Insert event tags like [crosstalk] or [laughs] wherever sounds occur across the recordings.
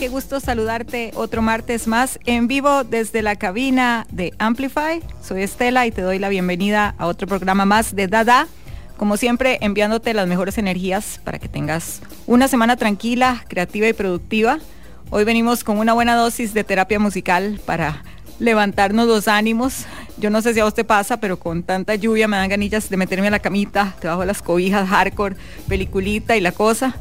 qué gusto saludarte otro martes más en vivo desde la cabina de Amplify. Soy Estela y te doy la bienvenida a otro programa más de Dada. Como siempre, enviándote las mejores energías para que tengas una semana tranquila, creativa y productiva. Hoy venimos con una buena dosis de terapia musical para levantarnos los ánimos. Yo no sé si a vos te pasa, pero con tanta lluvia me dan ganillas de meterme a la camita, debajo de las cobijas, hardcore, peliculita y la cosa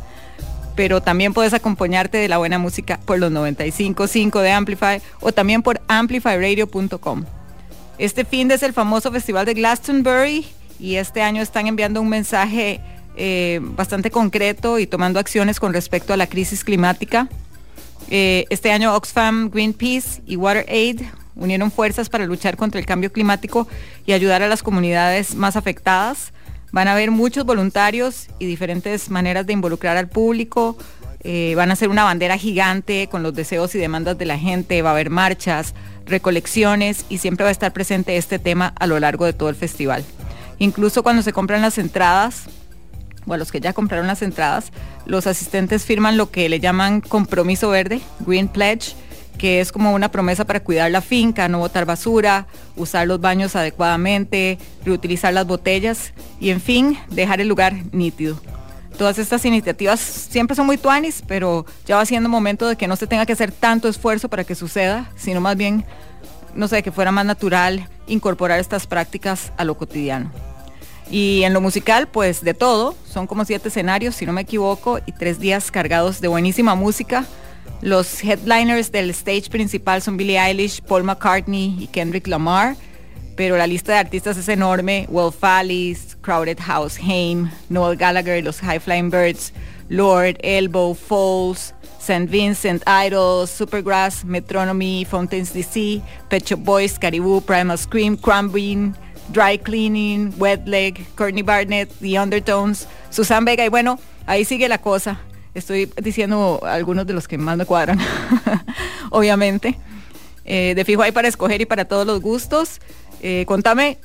pero también puedes acompañarte de la buena música por los 95.5 de Amplify o también por amplifyradio.com. Este fin es el famoso festival de Glastonbury y este año están enviando un mensaje eh, bastante concreto y tomando acciones con respecto a la crisis climática. Eh, este año Oxfam, Greenpeace y WaterAid unieron fuerzas para luchar contra el cambio climático y ayudar a las comunidades más afectadas. Van a haber muchos voluntarios y diferentes maneras de involucrar al público. Eh, van a hacer una bandera gigante con los deseos y demandas de la gente. Va a haber marchas, recolecciones y siempre va a estar presente este tema a lo largo de todo el festival. Incluso cuando se compran las entradas, o a los que ya compraron las entradas, los asistentes firman lo que le llaman compromiso verde, Green Pledge, que es como una promesa para cuidar la finca, no botar basura, usar los baños adecuadamente, reutilizar las botellas y en fin, dejar el lugar nítido. Todas estas iniciativas siempre son muy tuanis, pero ya va siendo momento de que no se tenga que hacer tanto esfuerzo para que suceda, sino más bien, no sé, que fuera más natural incorporar estas prácticas a lo cotidiano. Y en lo musical, pues de todo, son como siete escenarios, si no me equivoco, y tres días cargados de buenísima música. Los headliners del stage principal son Billie Eilish, Paul McCartney y Kendrick Lamar, pero la lista de artistas es enorme. Will Fallis, Crowded House, Haim, Noel Gallagher, los High Flying Birds, Lord, Elbow, Falls, St. Vincent, Idols, Supergrass, Metronomy, Fountains DC, Pet Shop Boys, Caribou, Primal Scream, Crumbin, Dry Cleaning, Wet Leg, Courtney Barnett, The Undertones, Susan Vega y bueno, ahí sigue la cosa. Estoy diciendo algunos de los que más me cuadran, [laughs] obviamente. Eh, de fijo hay para escoger y para todos los gustos. Eh, contame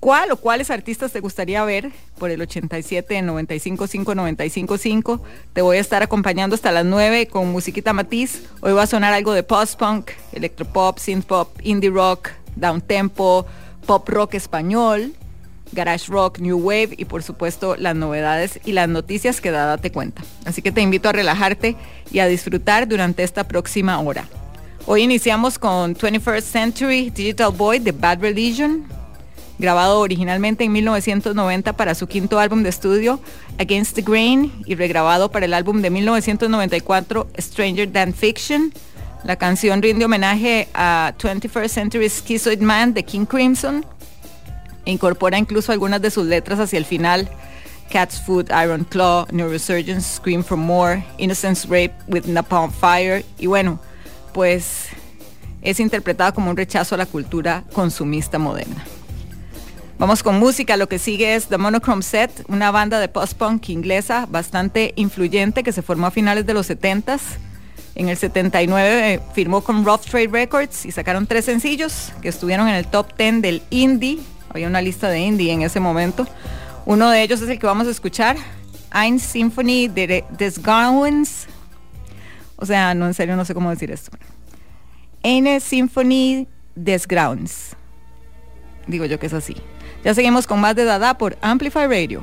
cuál o cuáles artistas te gustaría ver por el 87 955 955. Te voy a estar acompañando hasta las 9 con musiquita matiz. Hoy va a sonar algo de post-punk, electropop, synth pop, indie rock, down tempo, pop rock español, garage rock, new wave y por supuesto las novedades y las noticias que da Date Cuenta. Así que te invito a relajarte y a disfrutar durante esta próxima hora. Hoy iniciamos con 21st Century Digital Boy de Bad Religion, grabado originalmente en 1990 para su quinto álbum de estudio Against the Grain y regrabado para el álbum de 1994 Stranger Than Fiction. La canción rinde homenaje a 21st Century Schizoid Man de King Crimson incorpora incluso algunas de sus letras hacia el final. Cat's Food, Iron Claw, Neurosurgeons, Scream for More, Innocence Rape with Napalm Fire y bueno, pues es interpretada como un rechazo a la cultura consumista moderna. Vamos con música, lo que sigue es The Monochrome Set, una banda de post-punk inglesa bastante influyente que se formó a finales de los 70s. En el 79 eh, firmó con Rough Trade Records y sacaron tres sencillos que estuvieron en el top 10 del indie. Había una lista de indie en ese momento. Uno de ellos es el que vamos a escuchar, Ein Symphony des Grauens. O sea, no, en serio, no sé cómo decir esto. Eine Symphony des Grauens. Digo yo que es así. Ya seguimos con más de Dada por Amplify Radio.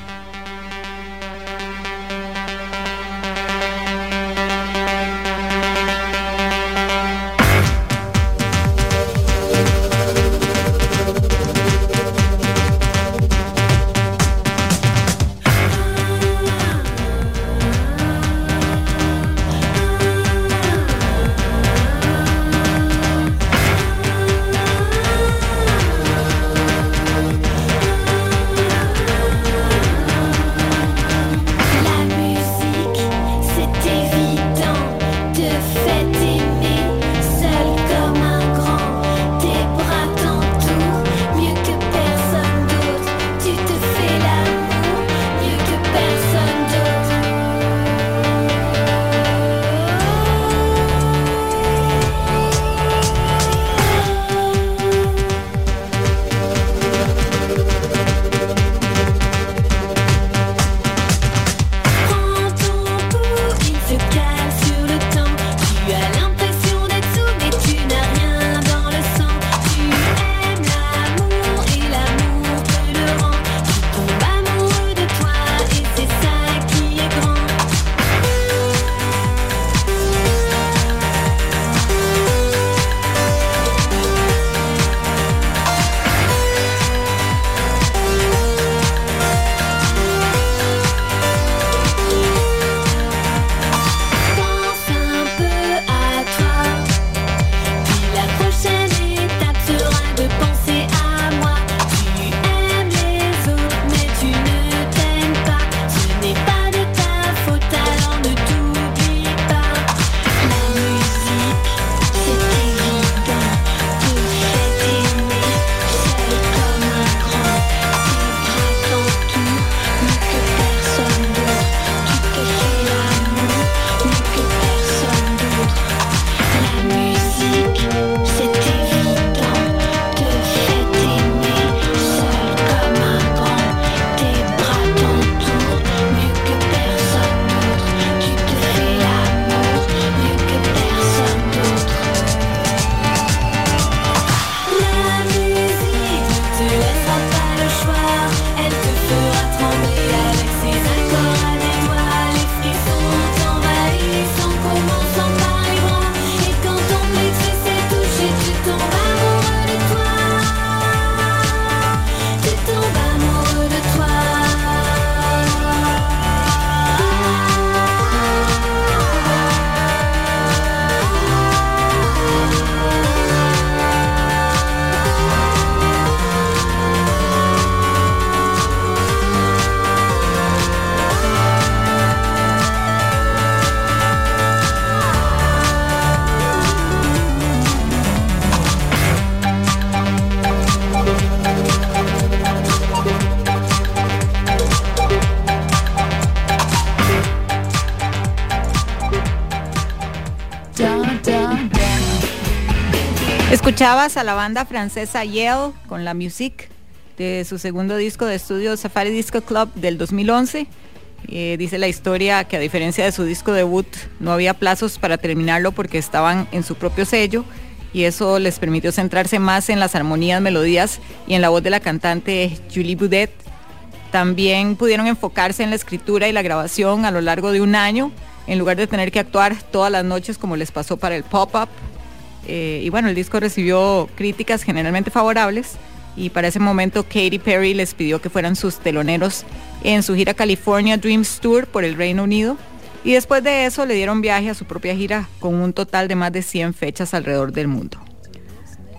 Escuchabas a la banda francesa Yale con la musique de su segundo disco de estudio Safari Disco Club del 2011. Eh, dice la historia que a diferencia de su disco debut no había plazos para terminarlo porque estaban en su propio sello y eso les permitió centrarse más en las armonías, melodías y en la voz de la cantante Julie Boudet. También pudieron enfocarse en la escritura y la grabación a lo largo de un año, en lugar de tener que actuar todas las noches como les pasó para el pop-up. Eh, y bueno, el disco recibió críticas generalmente favorables y para ese momento Katy Perry les pidió que fueran sus teloneros en su gira California Dreams Tour por el Reino Unido y después de eso le dieron viaje a su propia gira con un total de más de 100 fechas alrededor del mundo.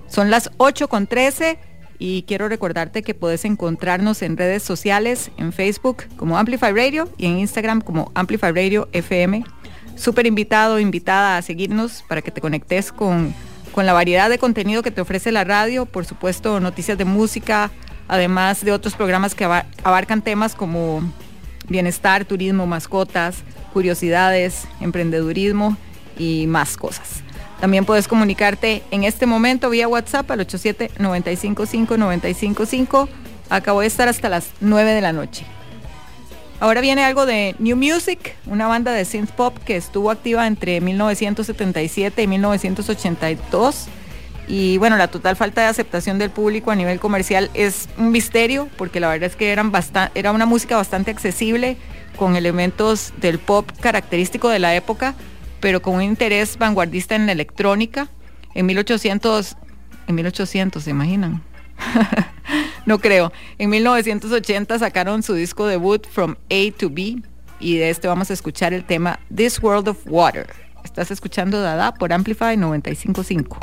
Son las 8 con 13 y quiero recordarte que puedes encontrarnos en redes sociales, en Facebook como Amplify Radio y en Instagram como Amplify Radio FM. Súper invitado, invitada a seguirnos para que te conectes con, con la variedad de contenido que te ofrece la radio, por supuesto noticias de música, además de otros programas que abarcan temas como bienestar, turismo, mascotas, curiosidades, emprendedurismo y más cosas. También puedes comunicarte en este momento vía WhatsApp al 87-955-955. Acabo de estar hasta las 9 de la noche. Ahora viene algo de New Music, una banda de synth pop que estuvo activa entre 1977 y 1982. Y bueno, la total falta de aceptación del público a nivel comercial es un misterio, porque la verdad es que eran era una música bastante accesible, con elementos del pop característico de la época, pero con un interés vanguardista en la electrónica. En 1800, en 1800, ¿se imaginan? [laughs] no creo. En 1980 sacaron su disco debut From A to B y de este vamos a escuchar el tema This World of Water. Estás escuchando Dada por Amplify 955.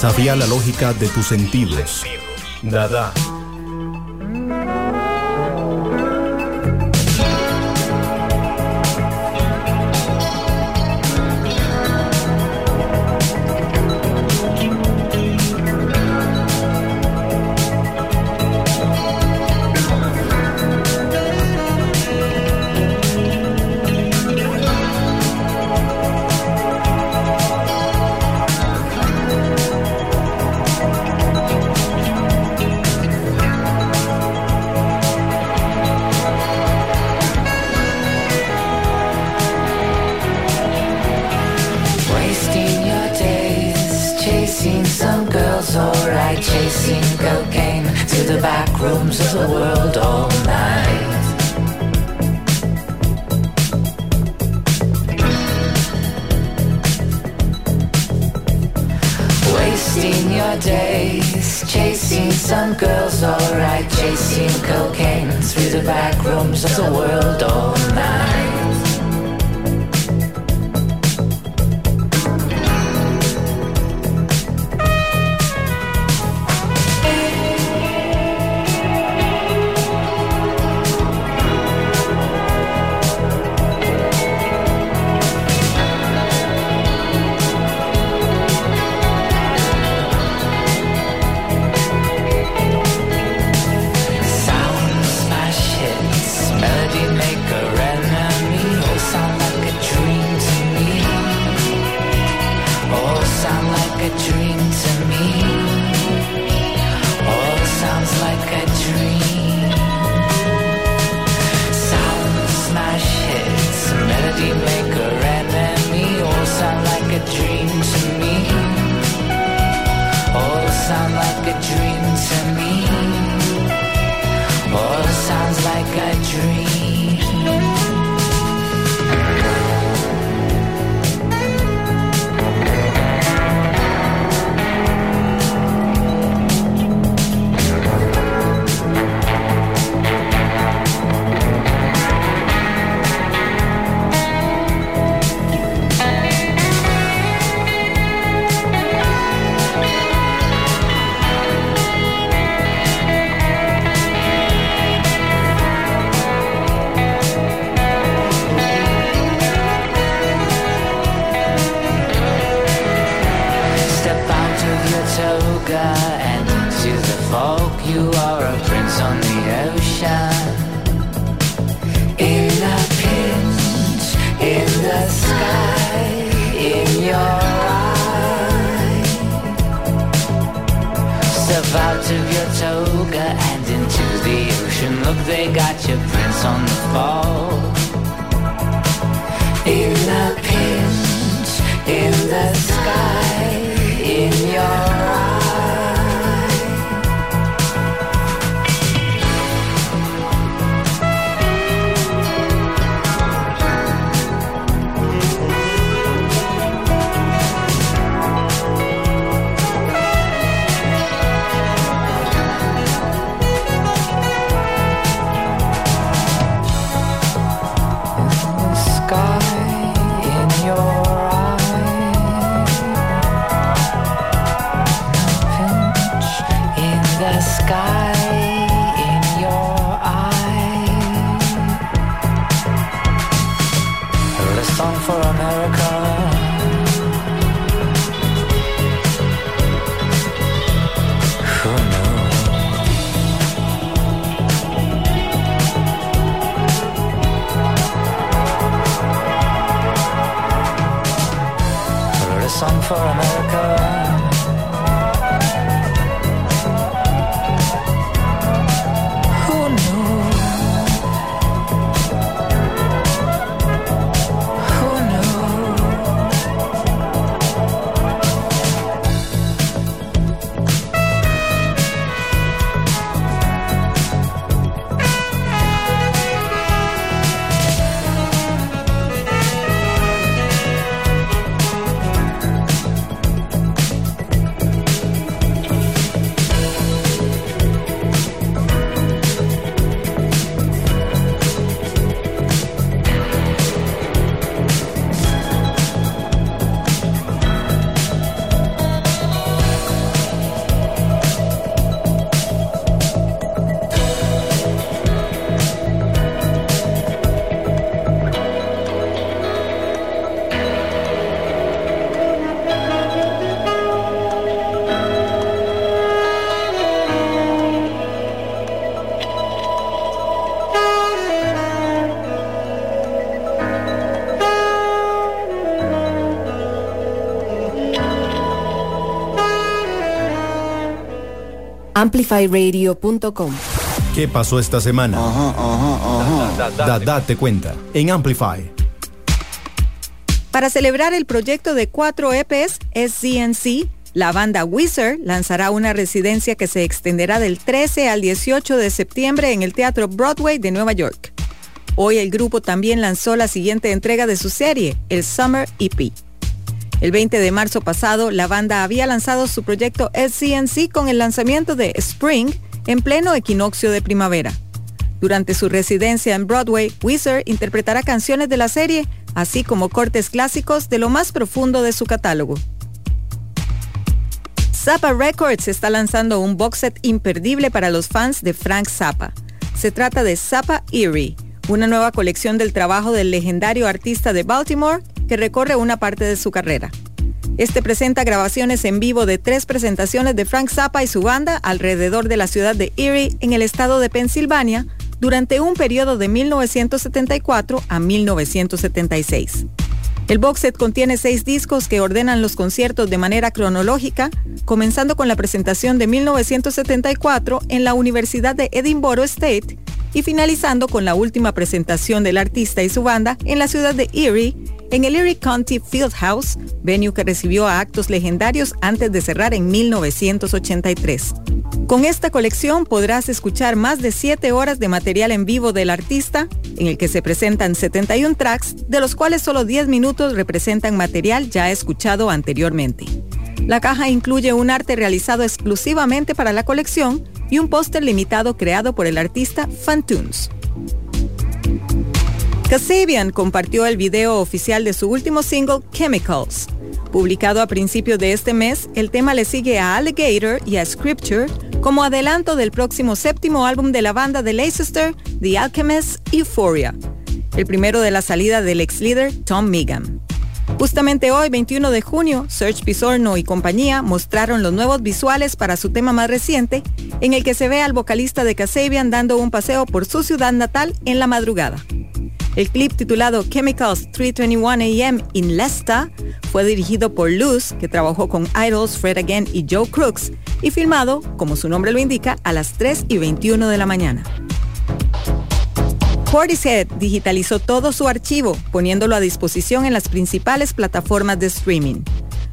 Desafía la lógica de tus sentidos. Dada. amplifyradio.com. ¿Qué pasó esta semana? Dada te cuenta en Amplify. Para celebrar el proyecto de cuatro EPs SCNC, la banda Wizard lanzará una residencia que se extenderá del 13 al 18 de septiembre en el Teatro Broadway de Nueva York. Hoy el grupo también lanzó la siguiente entrega de su serie, el Summer EP. El 20 de marzo pasado, la banda había lanzado su proyecto SCNC con el lanzamiento de Spring en pleno equinoccio de primavera. Durante su residencia en Broadway, Wizard interpretará canciones de la serie, así como cortes clásicos de lo más profundo de su catálogo. Zappa Records está lanzando un box set imperdible para los fans de Frank Zappa. Se trata de Zappa Eerie, una nueva colección del trabajo del legendario artista de Baltimore que recorre una parte de su carrera. Este presenta grabaciones en vivo de tres presentaciones de Frank Zappa y su banda alrededor de la ciudad de Erie, en el estado de Pensilvania, durante un periodo de 1974 a 1976. El box set contiene seis discos que ordenan los conciertos de manera cronológica, comenzando con la presentación de 1974 en la Universidad de Edinburgh State y finalizando con la última presentación del artista y su banda en la ciudad de Erie en el Erie County Fieldhouse, venue que recibió a actos legendarios antes de cerrar en 1983. Con esta colección podrás escuchar más de 7 horas de material en vivo del artista, en el que se presentan 71 tracks, de los cuales solo 10 minutos representan material ya escuchado anteriormente. La caja incluye un arte realizado exclusivamente para la colección y un póster limitado creado por el artista Fantunes. Kasabian compartió el video oficial de su último single, Chemicals. Publicado a principios de este mes, el tema le sigue a Alligator y a Scripture como adelanto del próximo séptimo álbum de la banda de Leicester, The Alchemist Euphoria, el primero de la salida del ex líder Tom Megan. Justamente hoy, 21 de junio, Serge Pisorno y compañía mostraron los nuevos visuales para su tema más reciente, en el que se ve al vocalista de Kasabian dando un paseo por su ciudad natal en la madrugada. El clip titulado Chemicals 321 AM in Leicester fue dirigido por Luz, que trabajó con Idols, Fred Again y Joe Crooks, y filmado, como su nombre lo indica, a las 3 y 21 de la mañana. Portishead digitalizó todo su archivo, poniéndolo a disposición en las principales plataformas de streaming.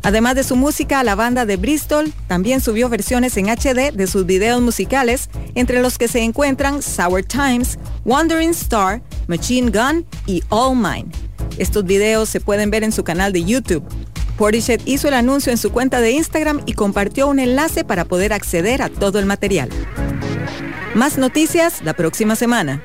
Además de su música, la banda de Bristol también subió versiones en HD de sus videos musicales, entre los que se encuentran Sour Times, Wandering Star, Machine Gun y All Mine. Estos videos se pueden ver en su canal de YouTube. Portishead hizo el anuncio en su cuenta de Instagram y compartió un enlace para poder acceder a todo el material. Más noticias la próxima semana.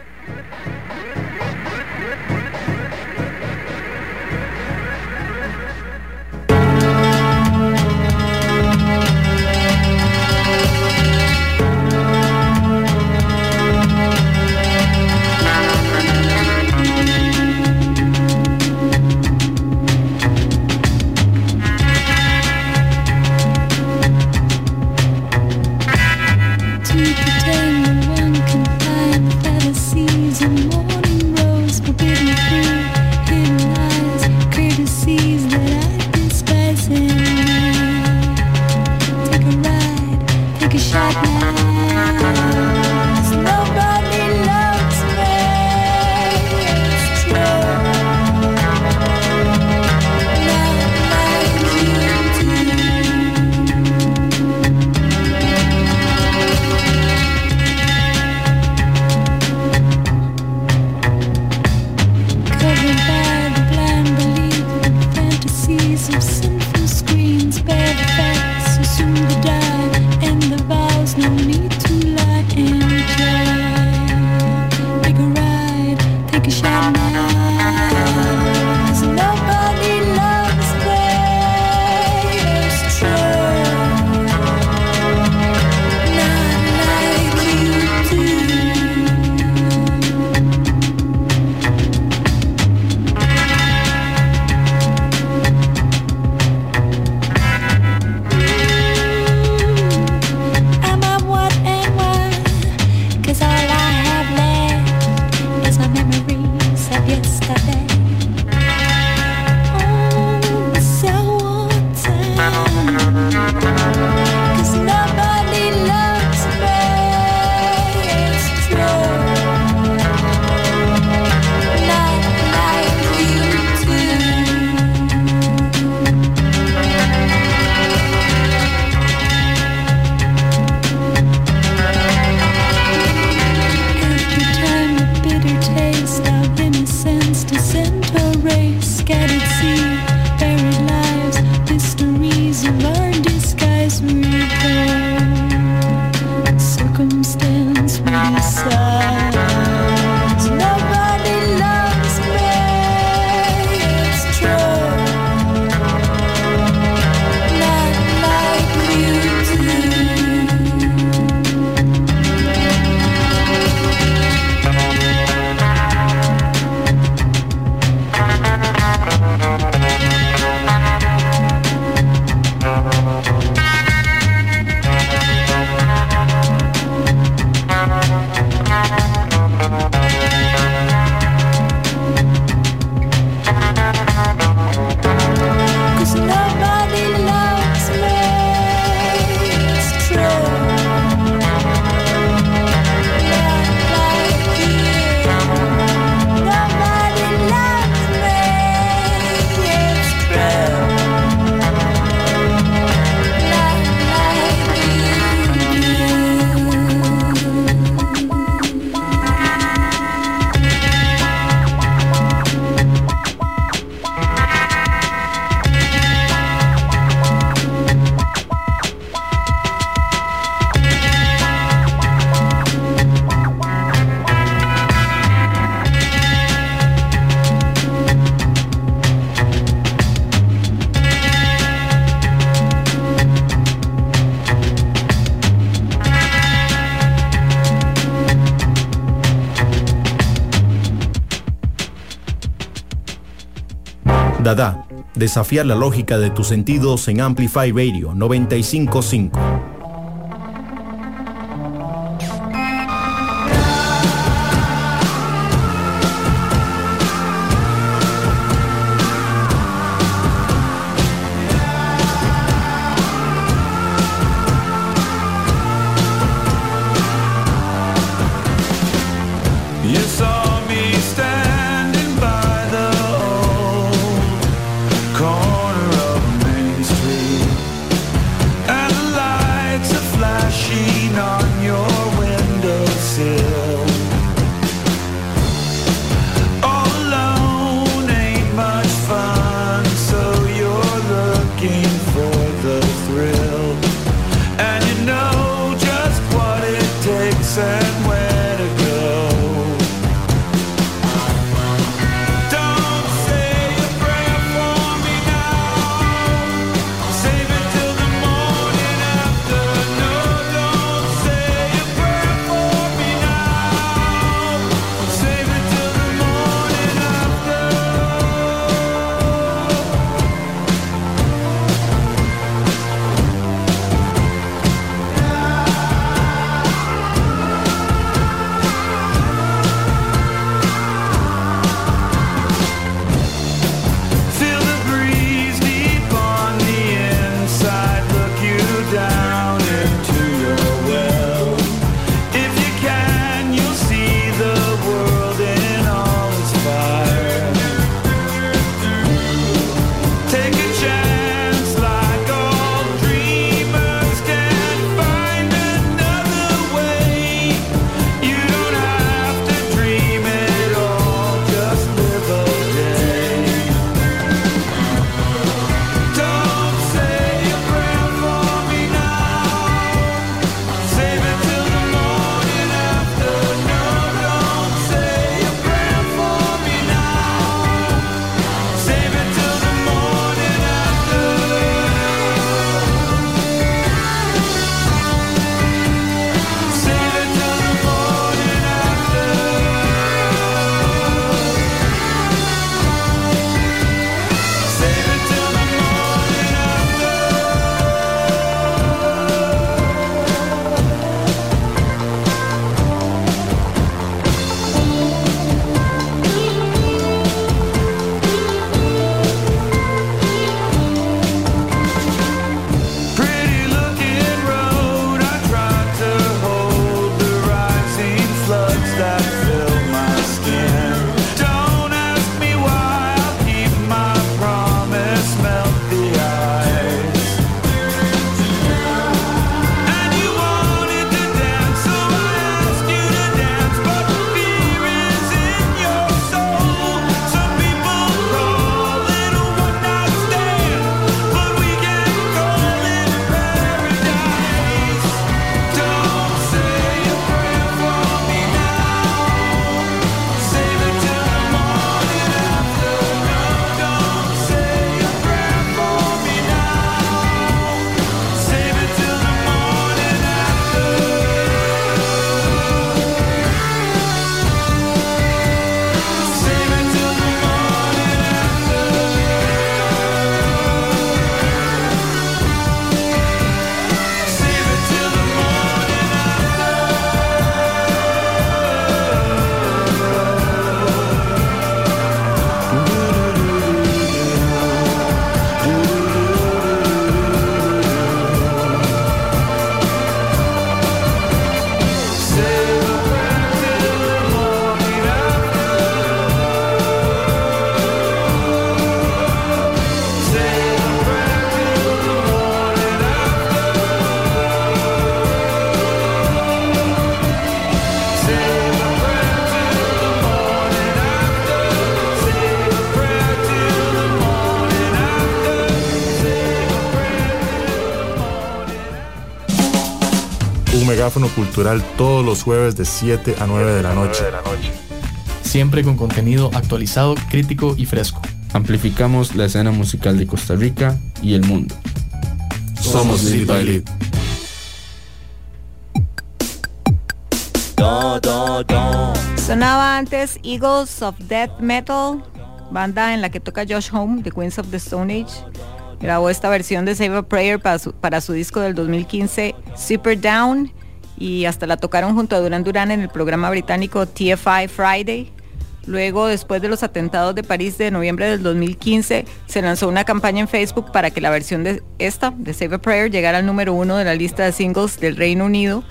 desafiar la lógica de tus sentidos en Amplify Radio 955. Megáfono Cultural todos los jueves de 7 a 9 de la noche. Siempre con contenido actualizado, crítico y fresco. Amplificamos la escena musical de Costa Rica y el mundo. Somos Lead by Lead. Sonaba antes Eagles of Death Metal, banda en la que toca Josh Home de Queens of the Stone Age. Grabó esta versión de Save a Prayer para su, para su disco del 2015, Super Down y hasta la tocaron junto a Duran Duran en el programa británico TFI Friday. Luego, después de los atentados de París de noviembre del 2015, se lanzó una campaña en Facebook para que la versión de esta, de Save a Prayer, llegara al número uno de la lista de singles del Reino Unido.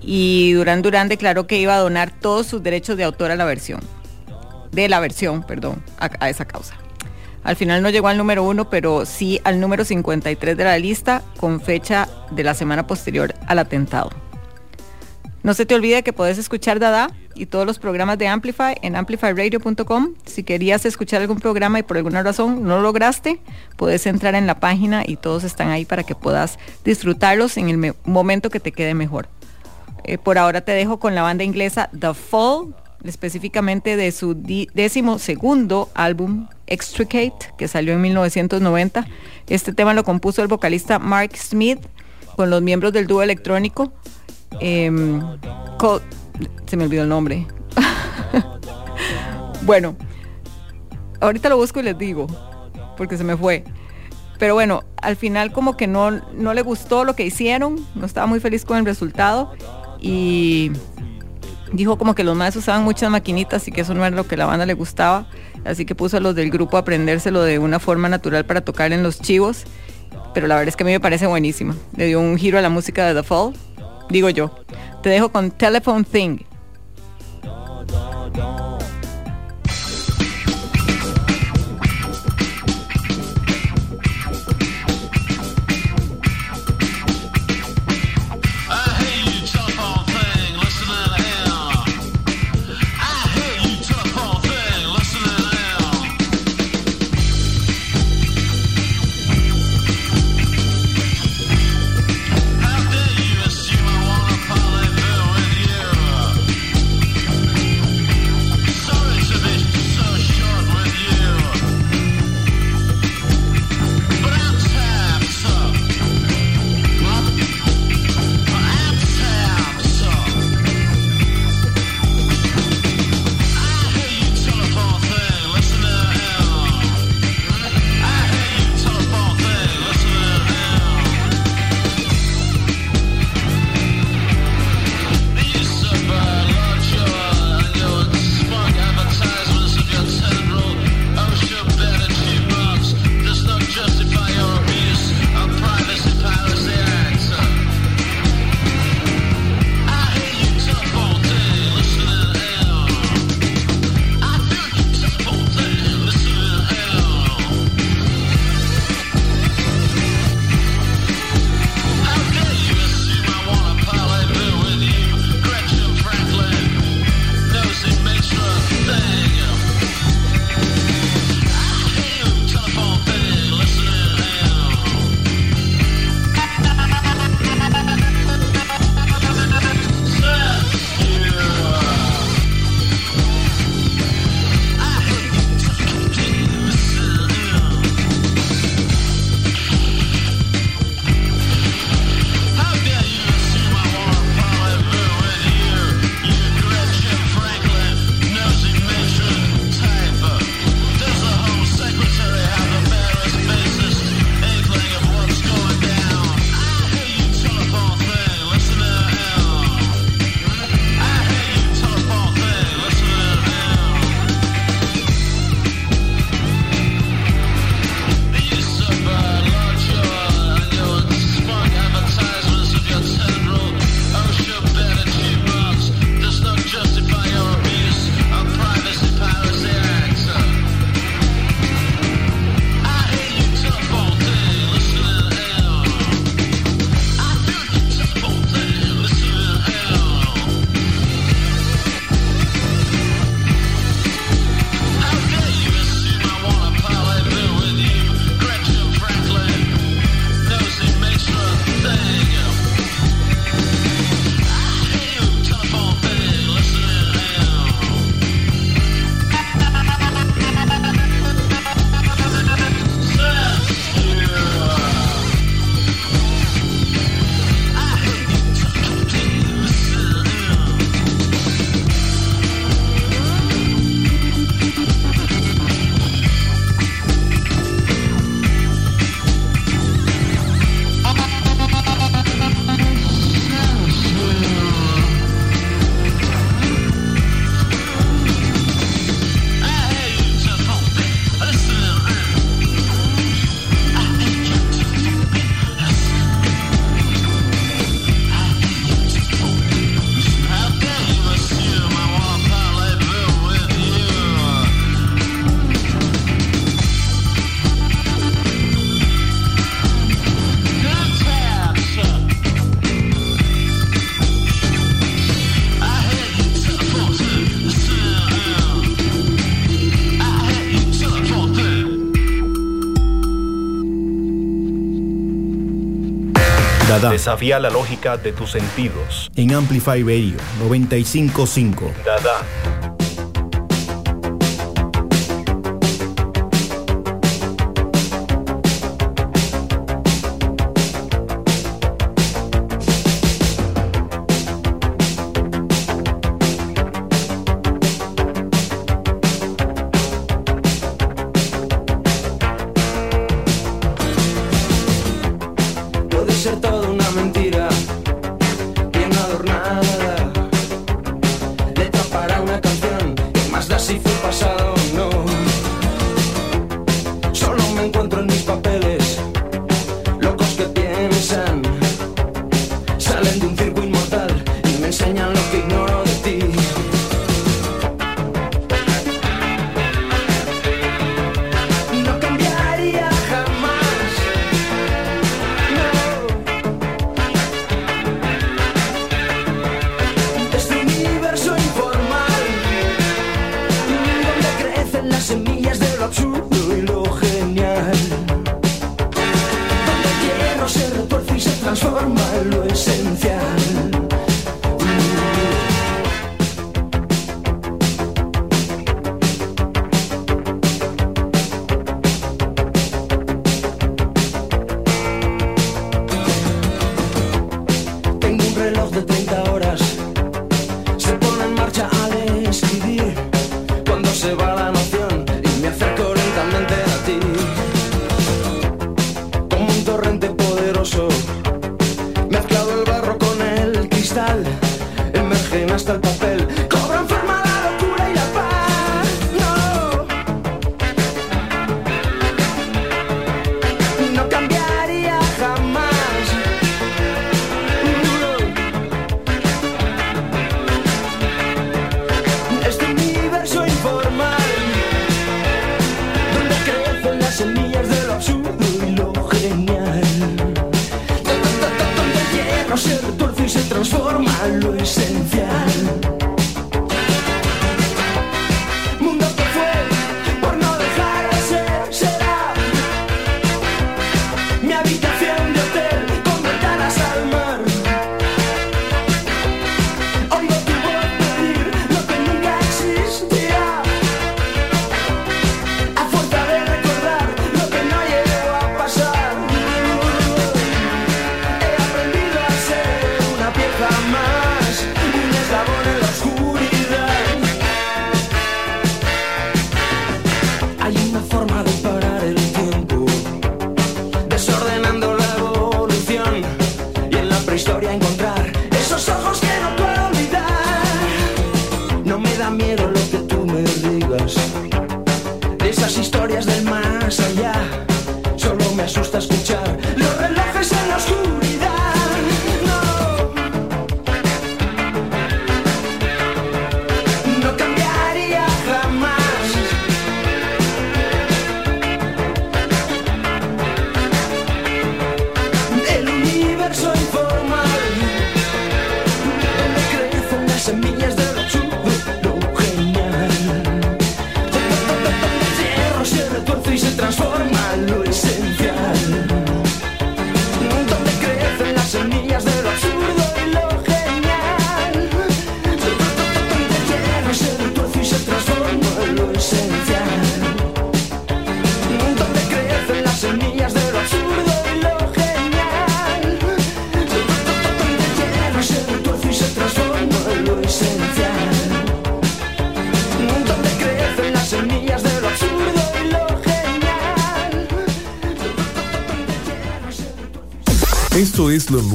Y Duran Duran declaró que iba a donar todos sus derechos de autor a la versión. De la versión, perdón, a, a esa causa. Al final no llegó al número uno, pero sí al número 53 de la lista, con fecha de la semana posterior al atentado. No se te olvide que puedes escuchar Dada y todos los programas de Amplify en amplifyradio.com. Si querías escuchar algún programa y por alguna razón no lo lograste, puedes entrar en la página y todos están ahí para que puedas disfrutarlos en el momento que te quede mejor. Eh, por ahora te dejo con la banda inglesa The Fall, específicamente de su décimo segundo álbum Extricate, que salió en 1990. Este tema lo compuso el vocalista Mark Smith con los miembros del dúo electrónico. Eh, se me olvidó el nombre. [laughs] bueno, ahorita lo busco y les digo, porque se me fue. Pero bueno, al final como que no, no le gustó lo que hicieron, no estaba muy feliz con el resultado y dijo como que los más usaban muchas maquinitas y que eso no era lo que la banda le gustaba, así que puso a los del grupo a aprendérselo de una forma natural para tocar en los chivos, pero la verdad es que a mí me parece buenísima, le dio un giro a la música de The Fall, digo yo. Te dejo con Telephone Thing. Desafía la lógica de tus sentidos. En Amplify Radio 955. Dada.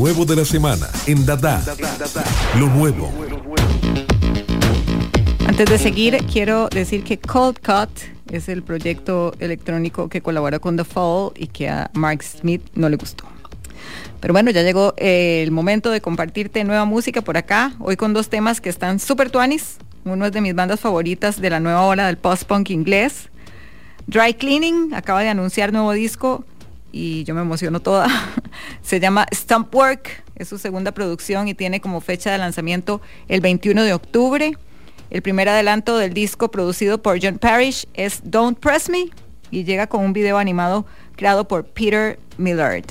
nuevo de la semana en Dada. Lo nuevo. Antes de seguir, quiero decir que Cold Cut es el proyecto electrónico que colabora con The Fall y que a Mark Smith no le gustó. Pero bueno, ya llegó el momento de compartirte nueva música por acá. Hoy con dos temas que están super tuanis. Uno es de mis bandas favoritas de la nueva ola del post-punk inglés. Dry Cleaning acaba de anunciar nuevo disco y yo me emociono toda. [laughs] Se llama Stump Work, es su segunda producción y tiene como fecha de lanzamiento el 21 de octubre. El primer adelanto del disco producido por John Parrish es Don't Press Me y llega con un video animado creado por Peter Millard.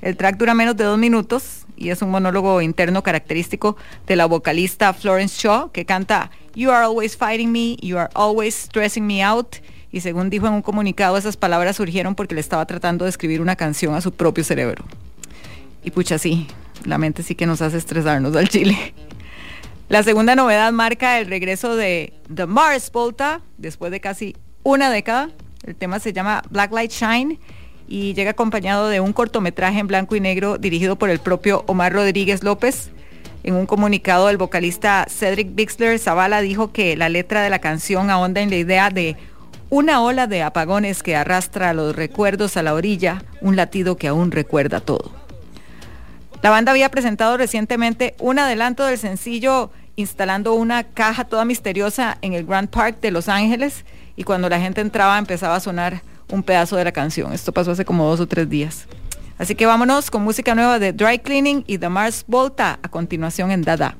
El track dura menos de dos minutos y es un monólogo interno característico de la vocalista Florence Shaw que canta You are always fighting me, you are always stressing me out. Y según dijo en un comunicado, esas palabras surgieron porque le estaba tratando de escribir una canción a su propio cerebro. Y pucha, sí, la mente sí que nos hace estresarnos al chile. La segunda novedad marca el regreso de The Mars Volta después de casi una década. El tema se llama Black Light Shine y llega acompañado de un cortometraje en blanco y negro dirigido por el propio Omar Rodríguez López. En un comunicado, el vocalista Cedric Bixler Zavala dijo que la letra de la canción ahonda en la idea de una ola de apagones que arrastra los recuerdos a la orilla, un latido que aún recuerda todo. La banda había presentado recientemente un adelanto del sencillo instalando una caja toda misteriosa en el Grand Park de Los Ángeles y cuando la gente entraba empezaba a sonar un pedazo de la canción. Esto pasó hace como dos o tres días. Así que vámonos con música nueva de Dry Cleaning y The Mars Volta a continuación en Dada.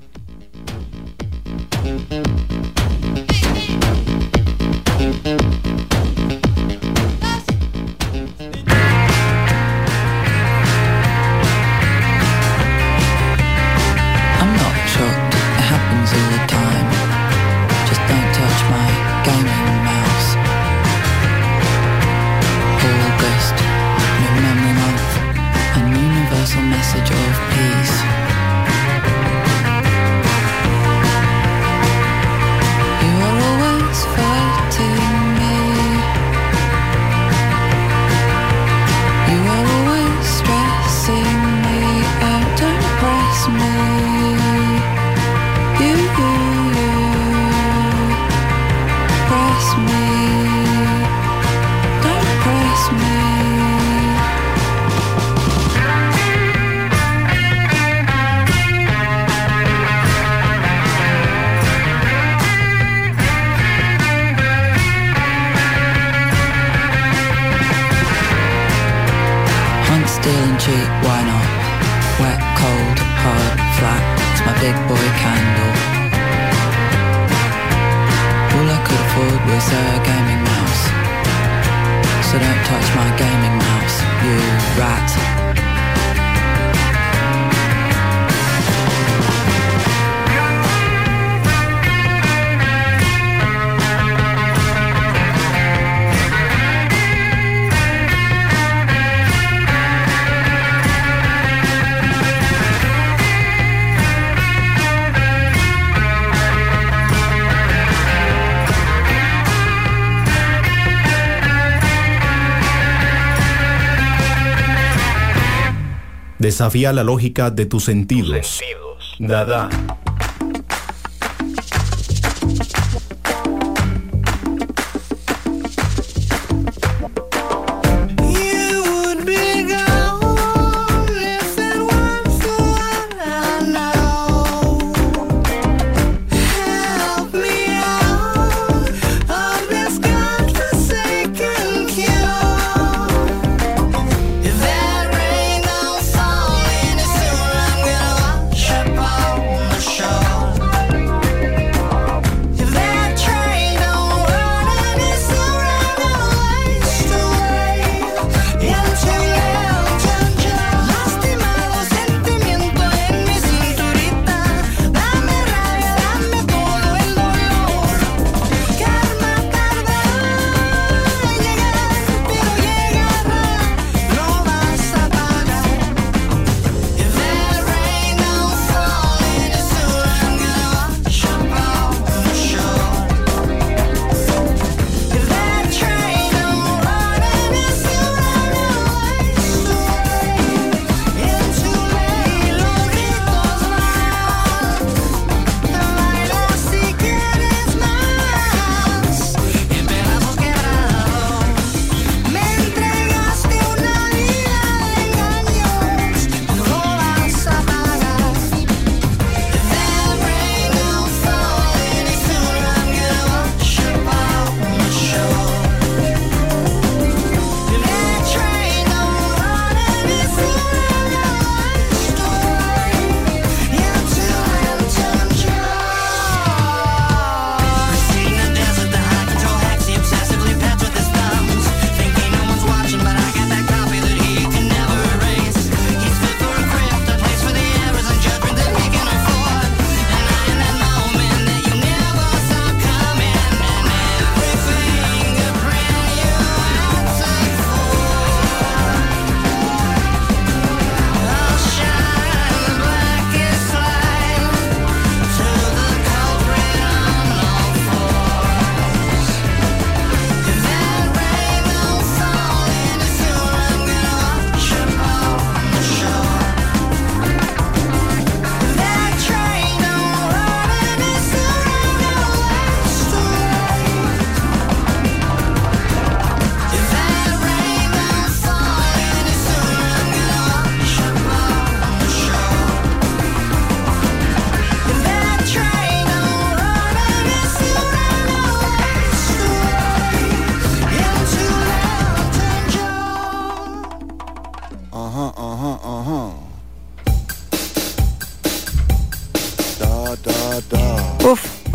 Desafía la lógica de tus sentidos. Dada.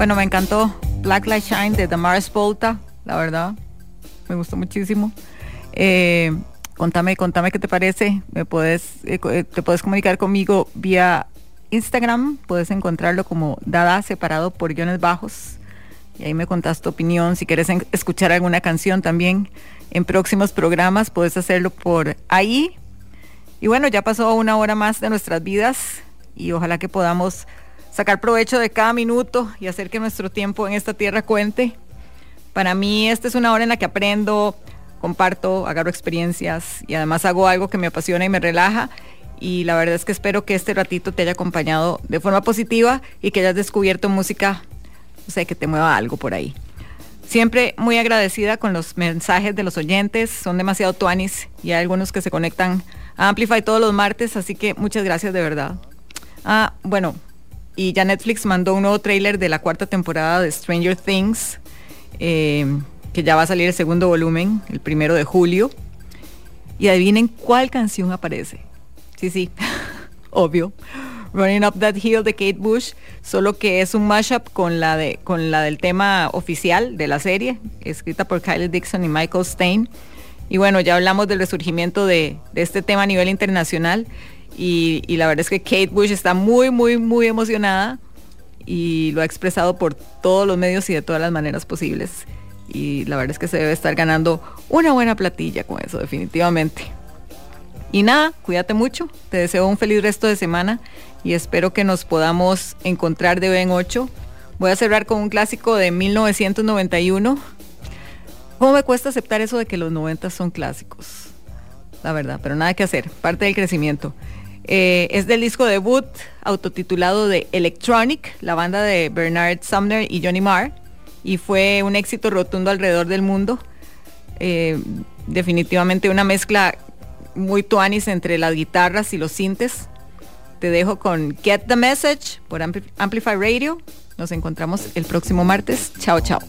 Bueno, me encantó Black Light Shine de Mars Volta, la verdad. Me gustó muchísimo. Eh, contame, contame qué te parece. Me puedes, eh, eh, te puedes comunicar conmigo vía Instagram. Puedes encontrarlo como Dada separado por guiones bajos. Y ahí me contás tu opinión. Si quieres escuchar alguna canción también en próximos programas, puedes hacerlo por ahí. Y bueno, ya pasó una hora más de nuestras vidas y ojalá que podamos sacar provecho de cada minuto y hacer que nuestro tiempo en esta tierra cuente. Para mí esta es una hora en la que aprendo, comparto, agarro experiencias y además hago algo que me apasiona y me relaja. Y la verdad es que espero que este ratito te haya acompañado de forma positiva y que hayas descubierto música, o sea, que te mueva algo por ahí. Siempre muy agradecida con los mensajes de los oyentes, son demasiado tuanis y hay algunos que se conectan a Amplify todos los martes, así que muchas gracias de verdad. Ah, bueno, y ya Netflix mandó un nuevo tráiler de la cuarta temporada de Stranger Things, eh, que ya va a salir el segundo volumen, el primero de julio. Y adivinen cuál canción aparece. Sí, sí, [laughs] obvio. Running Up That Hill de Kate Bush, solo que es un mashup con la, de, con la del tema oficial de la serie, escrita por Kylie Dixon y Michael Stein. Y bueno, ya hablamos del resurgimiento de, de este tema a nivel internacional y, la verdad es que Kate Bush está muy, muy, muy emocionada y lo ha expresado por todos los medios y de todas las maneras posibles. Y la verdad es que se debe estar ganando una buena platilla con eso, definitivamente. Y nada, cuídate mucho, te deseo un feliz resto de semana y espero que nos podamos encontrar de hoy en 8. Voy a cerrar con un clásico de 1991. ¿Cómo me cuesta aceptar eso de que los 90 son clásicos? La verdad, pero nada que hacer, parte del crecimiento. Eh, es del disco debut autotitulado de Electronic, la banda de Bernard Sumner y Johnny Marr, y fue un éxito rotundo alrededor del mundo. Eh, definitivamente una mezcla muy tuanis entre las guitarras y los sintes. Te dejo con Get the Message por Amplify Radio. Nos encontramos el próximo martes. Chao, chao.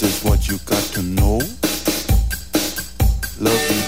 This is what you got to know. Love